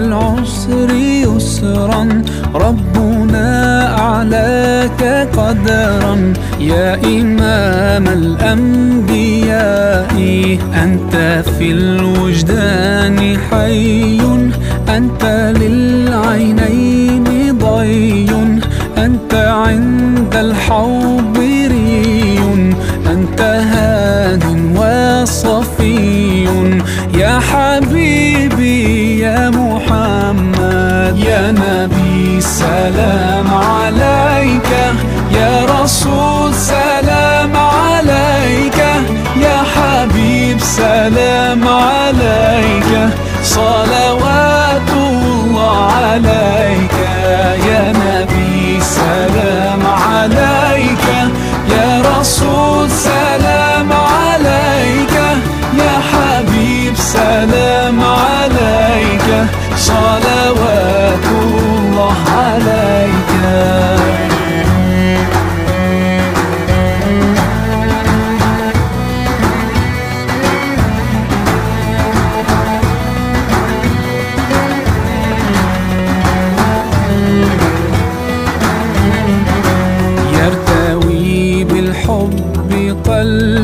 العسر يسرا، ربنا أعلاك قدرا. يا إمام الأنبياء، أنت في الوجدان حي، أنت للعينين ضي، أنت عند الحوض سلام عليك يا رسول سلام عليك يا حبيب سلام عليك. صلوات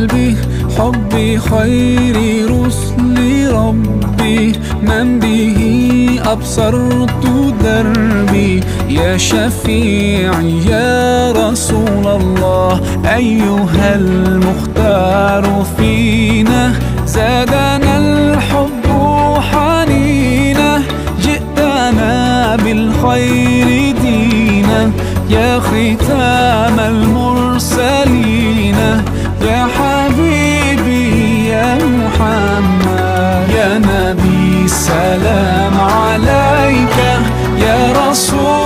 قلبي حب خير رسل ربي. من به أبصرت دربي. يا شفيعي يا رسول الله. أيها المختار فينا. زادنا الحب حنينا. جئتنا بالخير دينا. يا ختام المرسلين. السلام عليك يا رسول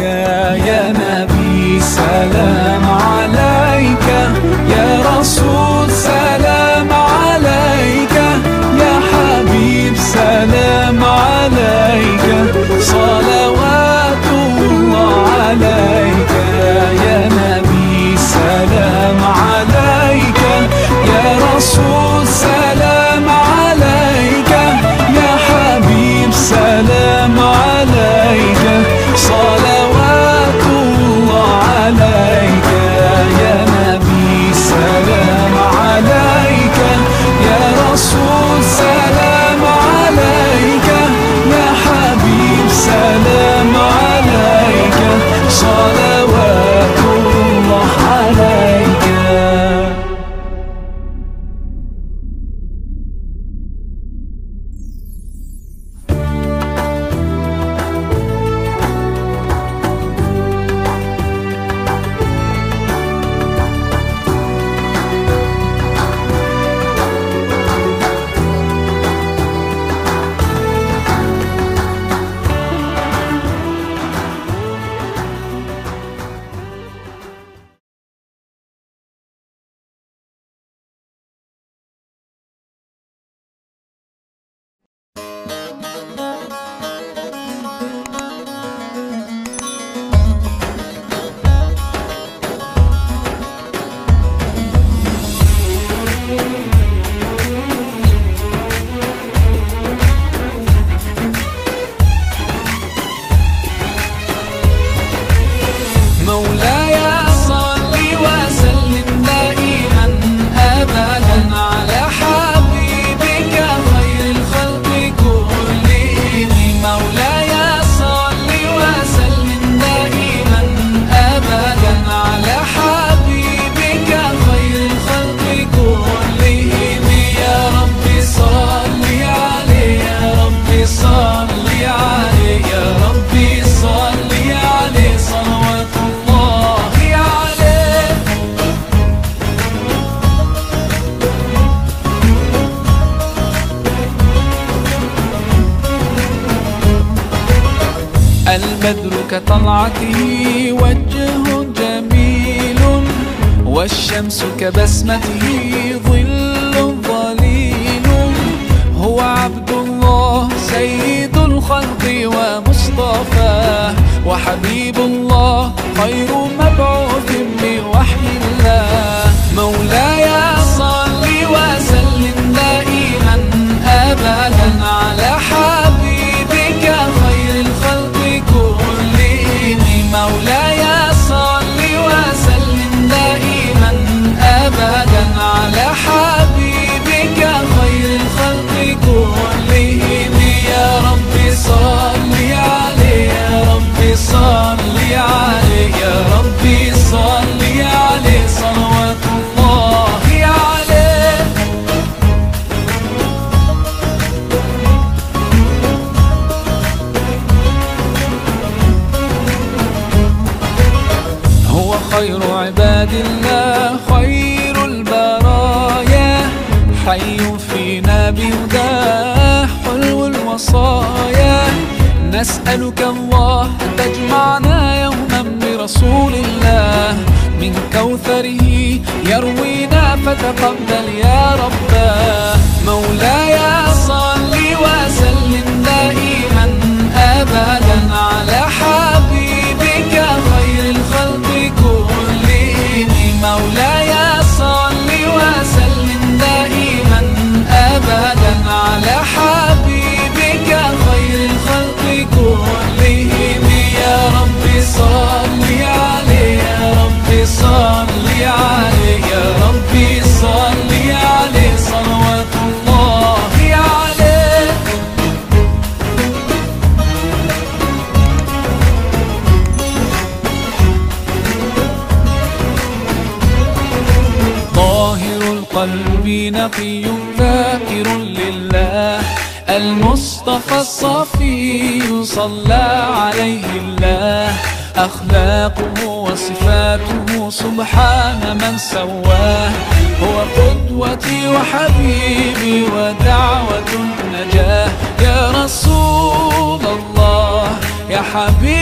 كطلعته وجه جميل، والشمس كبسمته ظل ظليل. هو عبد الله، سيد الخلق ومصطفى، وحبيب الله، خير حي فينا بهداه حلو الوصايا. نسألك الله تجمعنا يوما برسول الله. من كوثره يروينا فتقبل يا رباه مولاي صل وسلم طاهر القلب نقي ذاكر لله. المصطفى الصفي صلى عليه الله. أخلاقه وصفاته سبحان من سواه. هو قدوتي وحبيبي ودعوة النجاة. يا رسول الله، يا حبيب الله